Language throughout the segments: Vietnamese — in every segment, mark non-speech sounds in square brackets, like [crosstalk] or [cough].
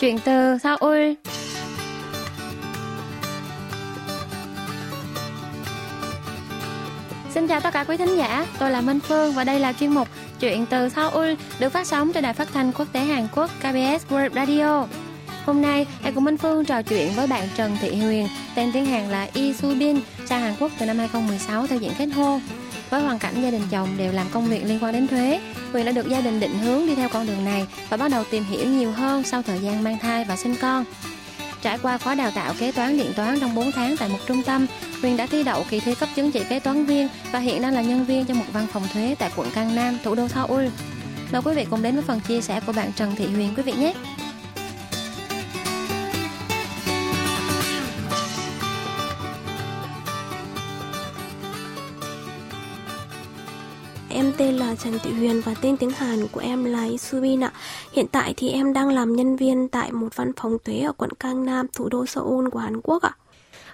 Chuyện từ Seoul Xin chào tất cả quý thính giả, tôi là Minh Phương và đây là chuyên mục Chuyện từ Seoul được phát sóng trên đài phát thanh quốc tế Hàn Quốc KBS World Radio. Hôm nay, hãy cùng Minh Phương trò chuyện với bạn Trần Thị Huyền, tên tiếng Hàn là Yi Su Bin, sang Hàn Quốc từ năm 2016 theo diện kết hôn. Với hoàn cảnh gia đình chồng đều làm công việc liên quan đến thuế, Huyền đã được gia đình định hướng đi theo con đường này và bắt đầu tìm hiểu nhiều hơn sau thời gian mang thai và sinh con. Trải qua khóa đào tạo kế toán điện toán trong 4 tháng tại một trung tâm, Huyền đã thi đậu kỳ thi cấp chứng chỉ kế toán viên và hiện đang là nhân viên cho một văn phòng thuế tại quận Cang Nam, thủ đô Seoul. Mời quý vị cùng đến với phần chia sẻ của bạn Trần Thị Huyền quý vị nhé. Em tên là Trần Thị Huyền và tên tiếng Hàn của em là Isubin ạ. Hiện tại thì em đang làm nhân viên tại một văn phòng thuế ở quận Kangnam, thủ đô Seoul của Hàn Quốc ạ.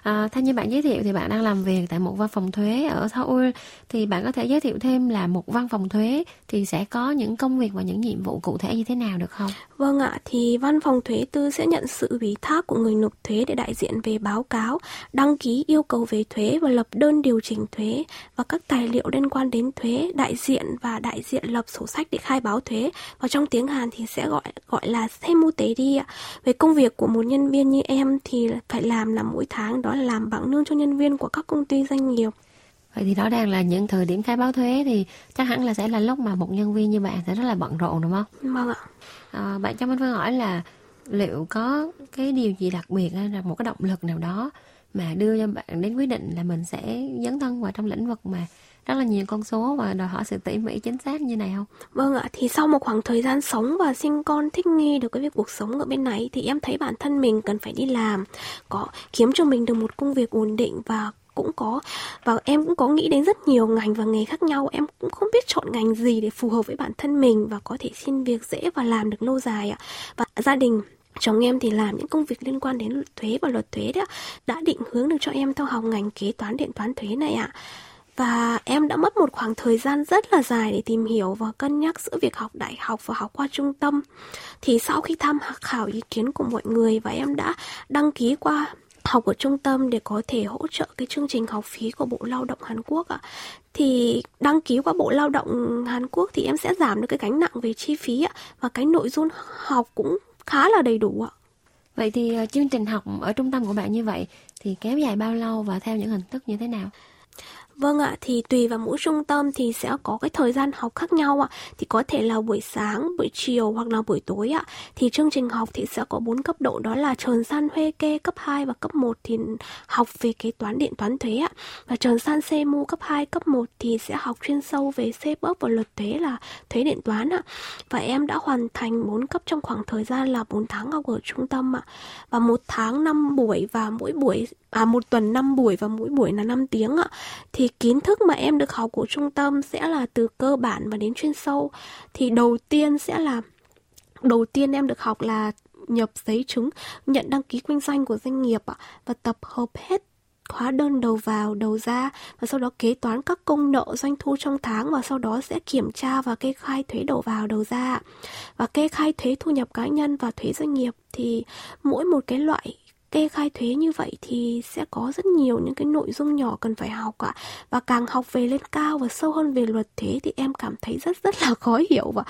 Ờ, à, theo như bạn giới thiệu thì bạn đang làm việc tại một văn phòng thuế ở Seoul thì bạn có thể giới thiệu thêm là một văn phòng thuế thì sẽ có những công việc và những nhiệm vụ cụ thể như thế nào được không? Vâng ạ, thì văn phòng thuế tư sẽ nhận sự ủy thác của người nộp thuế để đại diện về báo cáo, đăng ký yêu cầu về thuế và lập đơn điều chỉnh thuế và các tài liệu liên quan đến thuế, đại diện và đại diện lập sổ sách để khai báo thuế và trong tiếng Hàn thì sẽ gọi gọi là semu tế đi ạ. Về công việc của một nhân viên như em thì phải làm là mỗi tháng đó là làm bảng lương cho nhân viên của các công ty doanh nghiệp. Vậy thì đó đang là những thời điểm khai báo thuế thì chắc hẳn là sẽ là lúc mà một nhân viên như bạn sẽ rất là bận rộn đúng không? Vâng ạ. À, bạn cho Minh Phương hỏi là liệu có cái điều gì đặc biệt hay là một cái động lực nào đó mà đưa cho bạn đến quyết định là mình sẽ dấn thân vào trong lĩnh vực mà rất là nhiều con số và đòi hỏi sự tỉ mỉ chính xác như này không? Vâng ạ, thì sau một khoảng thời gian sống và sinh con thích nghi được cái việc cuộc sống ở bên này thì em thấy bản thân mình cần phải đi làm, có kiếm cho mình được một công việc ổn định và cũng có và em cũng có nghĩ đến rất nhiều ngành và nghề khác nhau em cũng không biết chọn ngành gì để phù hợp với bản thân mình và có thể xin việc dễ và làm được lâu dài ạ và gia đình Chồng em thì làm những công việc liên quan đến thuế và luật thuế đó đã định hướng được cho em theo học ngành kế toán, điện toán thuế này ạ. Và em đã mất một khoảng thời gian rất là dài để tìm hiểu và cân nhắc giữa việc học đại học và học qua trung tâm. Thì sau khi tham khảo ý kiến của mọi người và em đã đăng ký qua học ở trung tâm để có thể hỗ trợ cái chương trình học phí của Bộ Lao động Hàn Quốc ạ. Thì đăng ký qua Bộ Lao động Hàn Quốc thì em sẽ giảm được cái gánh nặng về chi phí ạ và cái nội dung học cũng khá là đầy đủ ạ. Vậy thì ờ, chương trình học ở trung tâm của bạn như vậy thì kéo dài bao lâu và theo những hình thức như thế nào? Vâng ạ, thì tùy vào mỗi trung tâm thì sẽ có cái thời gian học khác nhau ạ. Thì có thể là buổi sáng, buổi chiều hoặc là buổi tối ạ. Thì chương trình học thì sẽ có 4 cấp độ đó là trần san huê kê cấp 2 và cấp 1 thì học về kế toán điện toán thuế ạ. Và trần san xê mu cấp 2, cấp 1 thì sẽ học chuyên sâu về xê bớp và luật thuế là thuế điện toán ạ. Và em đã hoàn thành 4 cấp trong khoảng thời gian là 4 tháng học ở trung tâm ạ. Và một tháng 5 buổi và mỗi buổi à một tuần 5 buổi và mỗi buổi là 5 tiếng ạ. Thì thì kiến thức mà em được học của trung tâm sẽ là từ cơ bản và đến chuyên sâu. Thì đầu tiên sẽ là đầu tiên em được học là nhập giấy chứng nhận đăng ký kinh doanh của doanh nghiệp và tập hợp hết hóa đơn đầu vào, đầu ra và sau đó kế toán các công nợ doanh thu trong tháng và sau đó sẽ kiểm tra và kê khai thuế đầu vào, đầu ra và kê khai thuế thu nhập cá nhân và thuế doanh nghiệp thì mỗi một cái loại kê khai thuế như vậy thì sẽ có rất nhiều những cái nội dung nhỏ cần phải học ạ. Và càng học về lên cao và sâu hơn về luật thuế thì em cảm thấy rất rất là [laughs] khó hiểu và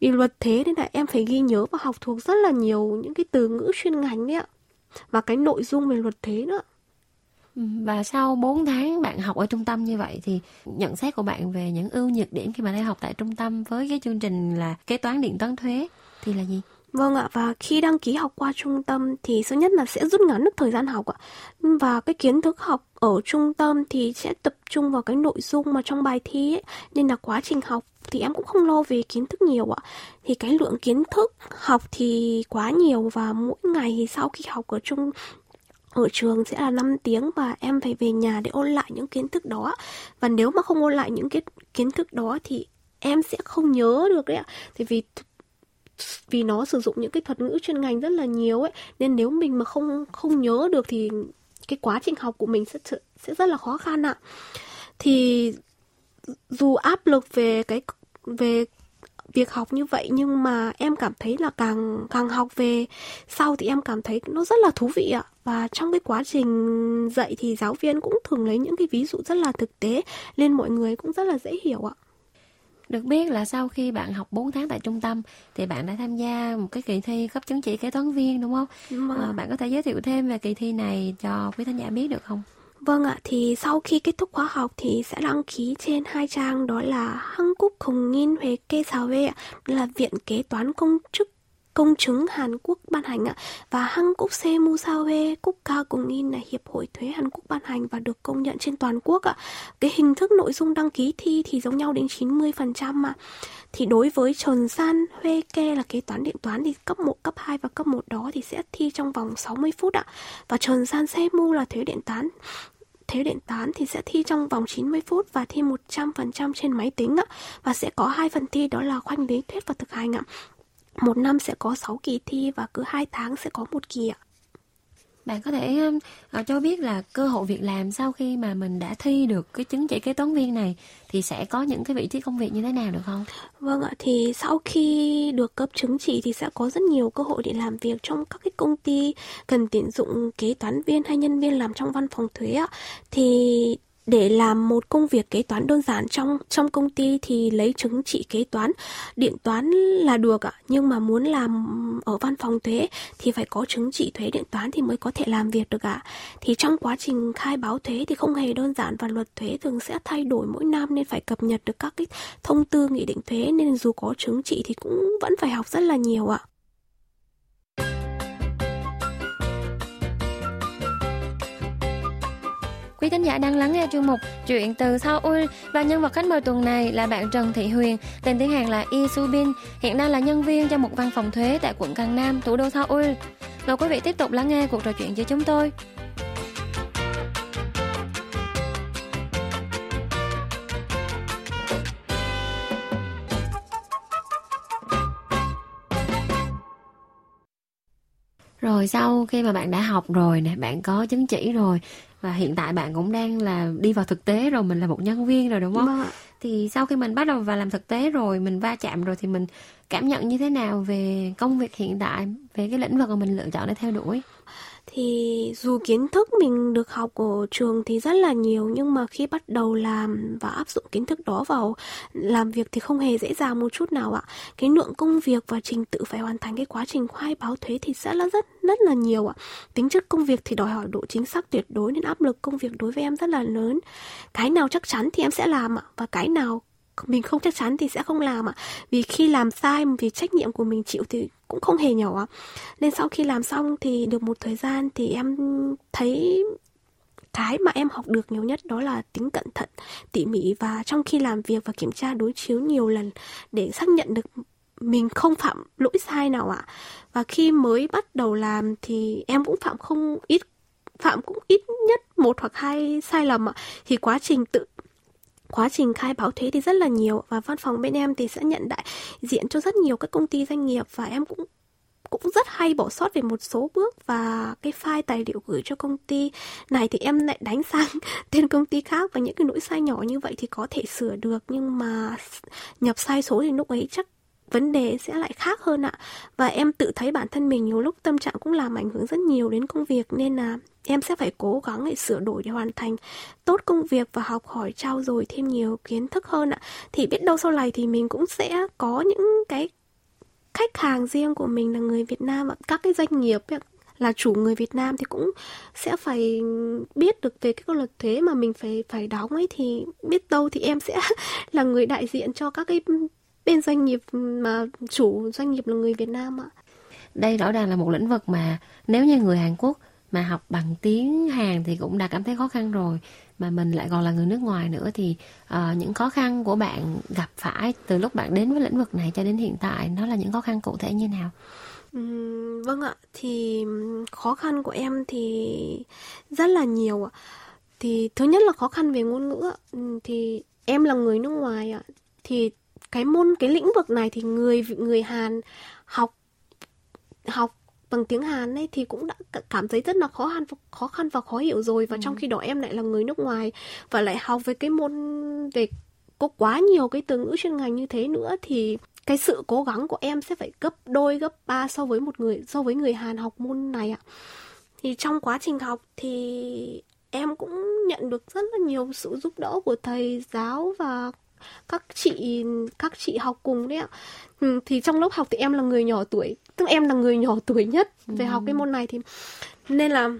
vì luật thuế nên là em phải ghi nhớ và học thuộc rất là nhiều những cái từ ngữ chuyên ngành đấy ạ. Và cái nội dung về luật thuế nữa. Ừ, và sau 4 tháng bạn học ở trung tâm như vậy thì nhận xét của bạn về những ưu nhược điểm khi mà đang học tại trung tâm với cái chương trình là kế toán điện toán thuế thì là gì? Vâng ạ, và khi đăng ký học qua trung tâm thì thứ nhất là sẽ rút ngắn được thời gian học ạ. Và cái kiến thức học ở trung tâm thì sẽ tập trung vào cái nội dung mà trong bài thi ấy, nên là quá trình học thì em cũng không lo về kiến thức nhiều ạ. Thì cái lượng kiến thức học thì quá nhiều và mỗi ngày thì sau khi học ở trung ở trường sẽ là 5 tiếng và em phải về nhà để ôn lại những kiến thức đó. Và nếu mà không ôn lại những cái kiến thức đó thì em sẽ không nhớ được đấy ạ. Tại vì vì nó sử dụng những cái thuật ngữ chuyên ngành rất là nhiều ấy. Nên nếu mình mà không không nhớ được thì cái quá trình học của mình sẽ sẽ rất là khó khăn ạ. Thì dù áp lực về cái, về việc học như vậy nhưng mà em cảm thấy là càng càng học về sau thì em cảm thấy nó rất là thú vị ạ. Và trong cái quá trình dạy thì giáo viên cũng thường lấy những cái ví dụ rất là thực tế, nên mọi người cũng rất là dễ hiểu ạ được biết là sau khi bạn học 4 tháng tại trung tâm thì bạn đã tham gia một cái kỳ thi cấp chứng chỉ kế toán viên đúng không? Vâng. À, bạn có thể giới thiệu thêm về kỳ thi này cho quý thính giả biết được không? Vâng ạ, thì sau khi kết thúc khóa học thì sẽ đăng ký trên hai trang đó là Hanguk Nghìn Huế Kê Sào Vệ là Viện Kế toán Công chức công chứng Hàn Quốc ban hành ạ và Hang Quốc Se Musawe Quốc ca cùng in là hiệp hội thuế Hàn Quốc ban hành và được công nhận trên toàn quốc ạ. Cái hình thức nội dung đăng ký thi thì giống nhau đến 90% mà. Thì đối với Trần San Huê Ke là kế toán điện toán thì cấp 1, cấp 2 và cấp 1 đó thì sẽ thi trong vòng 60 phút ạ. Và Trần San Se Mu là thuế điện toán thế điện toán thì sẽ thi trong vòng 90 phút và thi 100% trên máy tính ạ. Và sẽ có hai phần thi đó là khoanh lý thuyết và thực hành ạ. Một năm sẽ có 6 kỳ thi và cứ 2 tháng sẽ có một kỳ ạ. Bạn có thể uh, cho biết là cơ hội việc làm sau khi mà mình đã thi được cái chứng chỉ kế toán viên này thì sẽ có những cái vị trí công việc như thế nào được không? Vâng ạ, thì sau khi được cấp chứng chỉ thì sẽ có rất nhiều cơ hội để làm việc trong các cái công ty cần tuyển dụng kế toán viên hay nhân viên làm trong văn phòng thuế ạ. Thì để làm một công việc kế toán đơn giản trong trong công ty thì lấy chứng chỉ kế toán. Điện toán là được ạ, nhưng mà muốn làm ở văn phòng thuế thì phải có chứng chỉ thuế điện toán thì mới có thể làm việc được ạ. Thì trong quá trình khai báo thuế thì không hề đơn giản và luật thuế thường sẽ thay đổi mỗi năm nên phải cập nhật được các cái thông tư nghị định thuế nên dù có chứng chỉ thì cũng vẫn phải học rất là nhiều ạ. Quý thính giả đang lắng nghe chuyên mục Chuyện từ Seoul và nhân vật khách mời tuần này là bạn Trần Thị Huyền, tên tiếng Hàn là Yi Su Bin, hiện đang là nhân viên cho một văn phòng thuế tại quận Càng Nam, thủ đô Seoul. Mời quý vị tiếp tục lắng nghe cuộc trò chuyện với chúng tôi. Rồi sau khi mà bạn đã học rồi nè, bạn có chứng chỉ rồi và hiện tại bạn cũng đang là đi vào thực tế rồi mình là một nhân viên rồi đúng không? Vâng thì sau khi mình bắt đầu vào làm thực tế rồi mình va chạm rồi thì mình cảm nhận như thế nào về công việc hiện tại về cái lĩnh vực mà mình lựa chọn để theo đuổi thì dù kiến thức mình được học ở trường thì rất là nhiều, nhưng mà khi bắt đầu làm và áp dụng kiến thức đó vào làm việc thì không hề dễ dàng một chút nào ạ. Cái lượng công việc và trình tự phải hoàn thành cái quá trình khai báo thuế thì sẽ là rất rất là nhiều ạ. Tính chất công việc thì đòi hỏi độ chính xác tuyệt đối nên áp lực công việc đối với em rất là lớn. Cái nào chắc chắn thì em sẽ làm ạ, và cái nào mình không chắc chắn thì sẽ không làm ạ. Vì khi làm sai, vì trách nhiệm của mình chịu thì cũng không hề nhỏ nên sau khi làm xong thì được một thời gian thì em thấy cái mà em học được nhiều nhất đó là tính cẩn thận, tỉ mỉ và trong khi làm việc và kiểm tra đối chiếu nhiều lần để xác nhận được mình không phạm lỗi sai nào ạ. Và khi mới bắt đầu làm thì em cũng phạm không ít, phạm cũng ít nhất một hoặc hai sai lầm ạ. Thì quá trình tự quá trình khai báo thuế thì rất là nhiều và văn phòng bên em thì sẽ nhận đại diện cho rất nhiều các công ty doanh nghiệp và em cũng cũng rất hay bỏ sót về một số bước và cái file tài liệu gửi cho công ty này thì em lại đánh sang [laughs] tên công ty khác và những cái lỗi sai nhỏ như vậy thì có thể sửa được nhưng mà nhập sai số thì lúc ấy chắc vấn đề sẽ lại khác hơn ạ. Và em tự thấy bản thân mình nhiều lúc tâm trạng cũng làm ảnh hưởng rất nhiều đến công việc, nên là em sẽ phải cố gắng để sửa đổi để hoàn thành tốt công việc và học hỏi trao dồi thêm nhiều kiến thức hơn ạ. Thì biết đâu sau này thì mình cũng sẽ có những cái khách hàng riêng của mình là người Việt Nam và các cái doanh nghiệp là chủ người Việt Nam thì cũng sẽ phải biết được về cái luật thuế mà mình phải phải đóng ấy. Thì biết đâu thì em sẽ [laughs] là người đại diện cho các cái bên doanh nghiệp mà chủ doanh nghiệp là người Việt Nam ạ. Đây rõ ràng là một lĩnh vực mà nếu như người Hàn Quốc mà học bằng tiếng Hàn thì cũng đã cảm thấy khó khăn rồi mà mình lại còn là người nước ngoài nữa thì uh, những khó khăn của bạn gặp phải từ lúc bạn đến với lĩnh vực này cho đến hiện tại nó là những khó khăn cụ thể như nào? Uhm, vâng ạ, thì khó khăn của em thì rất là nhiều ạ. Thì thứ nhất là khó khăn về ngôn ngữ ạ. Thì em là người nước ngoài ạ. Thì cái môn cái lĩnh vực này thì người người Hàn học học bằng tiếng Hàn ấy thì cũng đã cảm thấy rất là khó khăn khó khăn và khó hiểu rồi và ừ. trong khi đó em lại là người nước ngoài và lại học với cái môn về có quá nhiều cái từ ngữ chuyên ngành như thế nữa thì cái sự cố gắng của em sẽ phải gấp đôi gấp ba so với một người so với người Hàn học môn này ạ thì trong quá trình học thì em cũng nhận được rất là nhiều sự giúp đỡ của thầy giáo và các chị các chị học cùng đấy ạ. Ừ, thì trong lớp học thì em là người nhỏ tuổi tức em là người nhỏ tuổi nhất về ừ. học cái môn này thì nên là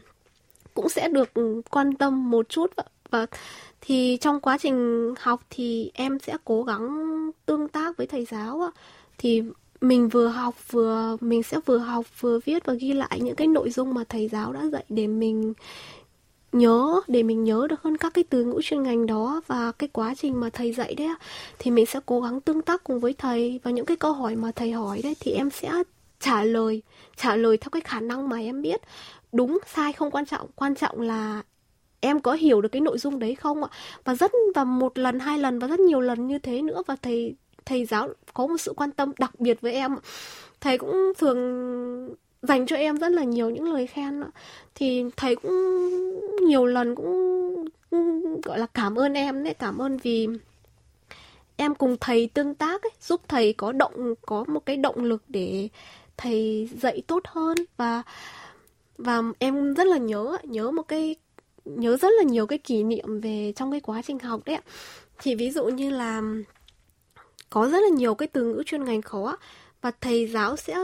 cũng sẽ được quan tâm một chút và, và thì trong quá trình học thì em sẽ cố gắng tương tác với thầy giáo thì mình vừa học vừa mình sẽ vừa học vừa viết và ghi lại những cái nội dung mà thầy giáo đã dạy để mình nhớ, để mình nhớ được hơn các cái từ ngữ chuyên ngành đó và cái quá trình mà thầy dạy đấy thì mình sẽ cố gắng tương tác cùng với thầy và những cái câu hỏi mà thầy hỏi đấy thì em sẽ trả lời trả lời theo cái khả năng mà em biết. Đúng, sai, không quan trọng. Quan trọng là em có hiểu được cái nội dung đấy không ạ? Và rất, và một lần, hai lần, và rất nhiều lần như thế nữa và thầy thầy giáo có một sự quan tâm đặc biệt với em thầy cũng thường dành cho em rất là nhiều những lời khen đó, thì thầy cũng nhiều lần cũng, cũng gọi là cảm ơn em đấy cảm ơn vì em cùng thầy tương tác ấy, giúp thầy có động có một cái động lực để thầy dạy tốt hơn. Và và em rất là nhớ nhớ một cái nhớ rất là nhiều cái kỷ niệm về trong cái quá trình học đấy thì ví dụ như là có rất là nhiều cái từ ngữ chuyên ngành khó và thầy giáo sẽ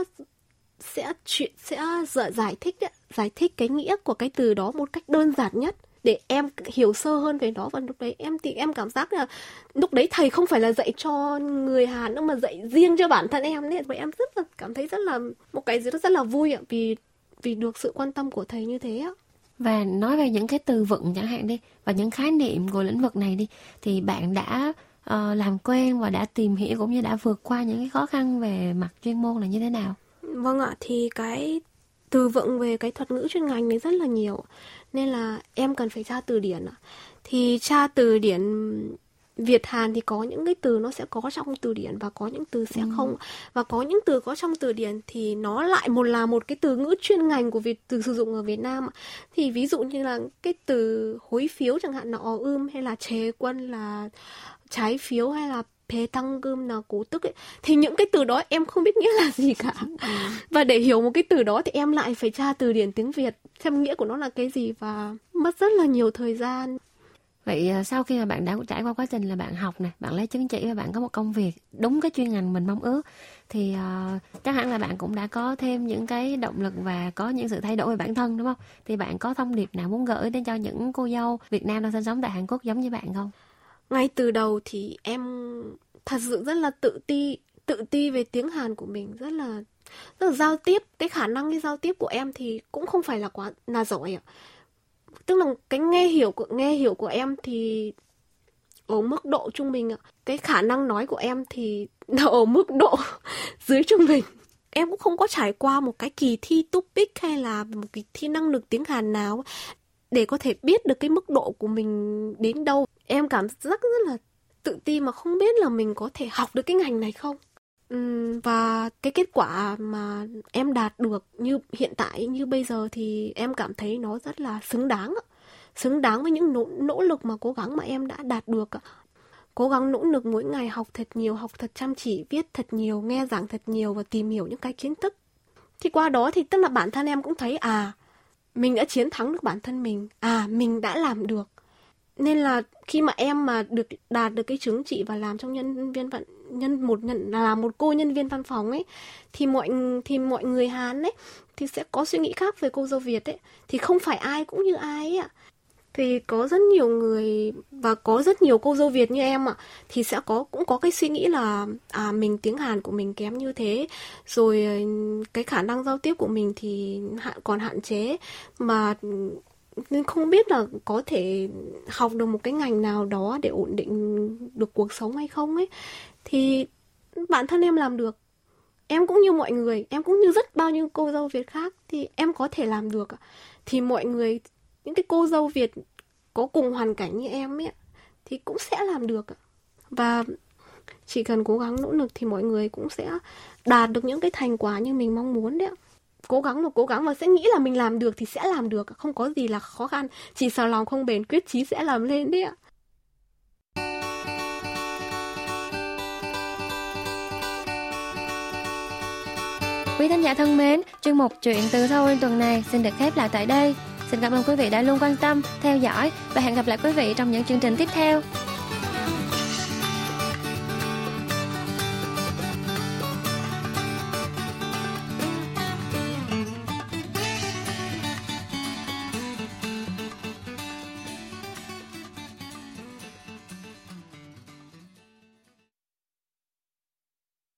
sẽ chuyện sẽ ờ, giải thích giải thích cái nghĩa của cái từ đó một cách đơn giản nhất để em hiểu sơ hơn về nó. Và lúc đấy em thì em cảm giác là lúc đấy thầy không phải là dạy cho người Hàn nữa mà dạy riêng cho bản thân em nên vậy em rất là cảm thấy rất là một cái gì đó rất là vui ạ vì vì được sự quan tâm của thầy như thế ạ. Và nói về những cái từ vựng chẳng hạn đi và những khái niệm của lĩnh vực này đi thì bạn đã uh, làm quen và đã tìm hiểu cũng như đã vượt qua những cái khó khăn về mặt chuyên môn là như thế nào? Vâng ạ thì cái từ vựng về cái thuật ngữ chuyên ngành này rất là nhiều nên là em cần phải tra từ điển ạ. Thì tra từ điển Việt Hàn thì có những cái từ nó sẽ có trong từ điển và có những từ sẽ ừ. không. Và có những từ có trong từ điển thì nó lại một là một cái từ ngữ chuyên ngành của Việt từ sử dụng ở Việt Nam thì ví dụ như là cái từ hối phiếu chẳng hạn là o ưm hay là chế quân là trái phiếu hay là thế tăng cơm là cố tức ấy thì những cái từ đó em không biết nghĩa là gì cả và để hiểu một cái từ đó thì em lại phải tra từ điển tiếng việt xem nghĩa của nó là cái gì và mất rất là nhiều thời gian Vậy à, sau khi mà bạn đã trải qua quá trình là bạn học này, bạn lấy chứng chỉ và bạn có một công việc đúng cái chuyên ngành mình mong ước thì uh, chắc hẳn là bạn cũng đã có thêm những cái động lực và có những sự thay đổi về bản thân đúng không? Thì bạn có thông điệp nào muốn gửi đến cho những cô dâu Việt Nam đang sinh sống tại Hàn Quốc giống như bạn không? Ngay từ đầu thì em thật sự rất là tự ti, tự ti về tiếng Hàn của mình, rất là rất là giao tiếp, cái khả năng cái giao tiếp của em thì cũng không phải là quá là giỏi ạ. Tức là cái nghe hiểu của nghe hiểu của em thì ở mức độ trung bình ạ. Cái khả năng nói của em thì ở mức độ [laughs] dưới trung bình. Em cũng không có trải qua một cái kỳ thi topic hay là một kỳ thi năng lực tiếng Hàn nào để có thể biết được cái mức độ của mình đến đâu em cảm giác rất là tự ti mà không biết là mình có thể học được cái ngành này không. Và cái kết quả mà em đạt được như hiện tại như bây giờ thì em cảm thấy nó rất là xứng đáng xứng đáng với những nỗ, nỗ lực mà cố gắng mà em đã đạt được cố gắng nỗ lực mỗi ngày học thật nhiều học thật chăm chỉ viết thật nhiều nghe giảng thật nhiều và tìm hiểu những cái kiến thức. Thì qua đó thì tức là bản thân em cũng thấy à mình đã chiến thắng được bản thân mình. À mình đã làm được nên là khi mà em mà được đạt được cái chứng chỉ và làm trong nhân viên vận nhân một nhận là một cô nhân viên văn phòng ấy, thì mọi thì mọi người Hàn ấy thì sẽ có suy nghĩ khác về cô dâu Việt ấy. Thì không phải ai cũng như ai ấy ạ. Thì có rất nhiều người và có rất nhiều cô dâu Việt như em ạ, thì sẽ có, cũng có cái suy nghĩ là à mình tiếng Hàn của mình kém như thế. Rồi ừ, cái khả năng giao tiếp của mình thì hạn, còn hạn chế. Mà nên không biết là có thể học được một cái ngành nào đó để ổn định được cuộc sống hay không ấy. Thì bản thân em làm được. Em cũng như mọi người, em cũng như rất bao nhiêu cô dâu việt khác thì em có thể làm được thì mọi người, những cái cô dâu việt có cùng hoàn cảnh như em ấy, thì cũng sẽ làm được và chỉ cần cố gắng nỗ lực thì mọi người cũng sẽ đạt được những cái thành quả như mình mong muốn đấy ạ cố gắng là cố gắng và sẽ nghĩ là mình làm được thì sẽ làm được không có gì là khó khăn chỉ sợ lòng không bền quyết chí sẽ làm lên đấy ạ Quý thính giả thân mến, chuyên mục Chuyện từ Seoul tuần này xin được khép lại tại đây. Xin cảm ơn quý vị đã luôn quan tâm, theo dõi và hẹn gặp lại quý vị trong những chương trình tiếp theo.